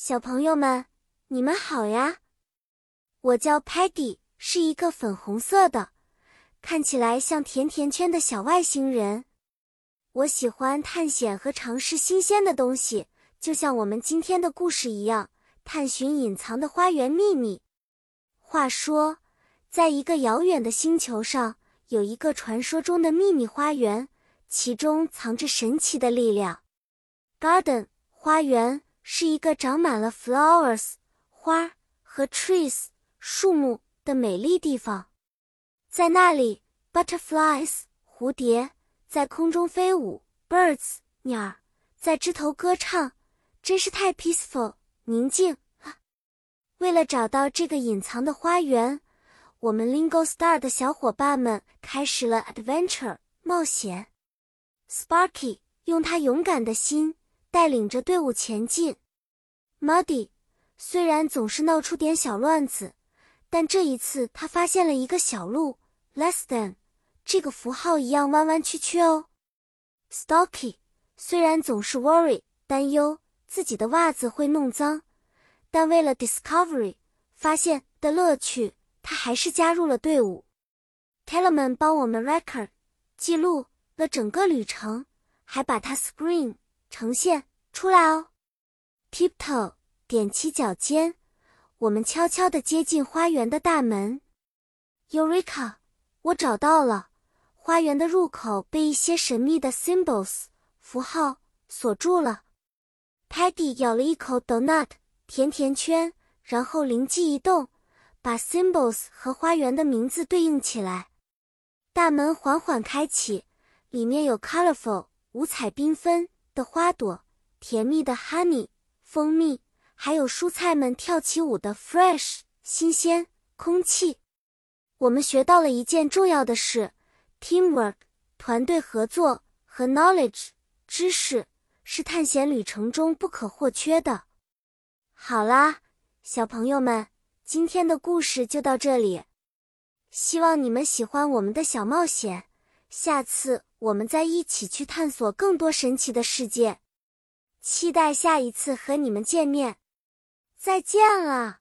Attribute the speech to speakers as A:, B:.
A: 小朋友们，你们好呀！我叫 Patty，是一个粉红色的，看起来像甜甜圈的小外星人。我喜欢探险和尝试新鲜的东西，就像我们今天的故事一样，探寻隐藏的花园秘密。话说，在一个遥远的星球上，有一个传说中的秘密花园，其中藏着神奇的力量。Garden 花园。是一个长满了 flowers 花和 trees 树木的美丽地方，在那里，butterflies 蝴蝶在空中飞舞，birds 鸟在枝头歌唱，真是太 peaceful 宁静了！为了找到这个隐藏的花园，我们 Lingo Star 的小伙伴们开始了 adventure 冒险。Sparky 用他勇敢的心。带领着队伍前进，Muddy 虽然总是闹出点小乱子，但这一次他发现了一个小路，less than 这个符号一样弯弯曲曲哦。Stocky 虽然总是 worry 担忧自己的袜子会弄脏，但为了 discovery 发现的乐趣，他还是加入了队伍。Tellerman 帮我们 record 记录了整个旅程，还把它 screen。呈现出来哦，tiptoe 踮起脚尖，我们悄悄地接近花园的大门。Eureka！我找到了，花园的入口被一些神秘的 symbols 符号锁住了。Paddy 咬了一口 donut 甜甜圈，然后灵机一动，把 symbols 和花园的名字对应起来。大门缓缓开启，里面有 colorful 五彩缤纷。的花朵，甜蜜的 honey 蜂蜜，还有蔬菜们跳起舞的 fresh 新鲜空气。我们学到了一件重要的事：teamwork 团队合作和 knowledge 知识是探险旅程中不可或缺的。好啦，小朋友们，今天的故事就到这里，希望你们喜欢我们的小冒险。下次我们再一起去探索更多神奇的世界，期待下一次和你们见面，再见了。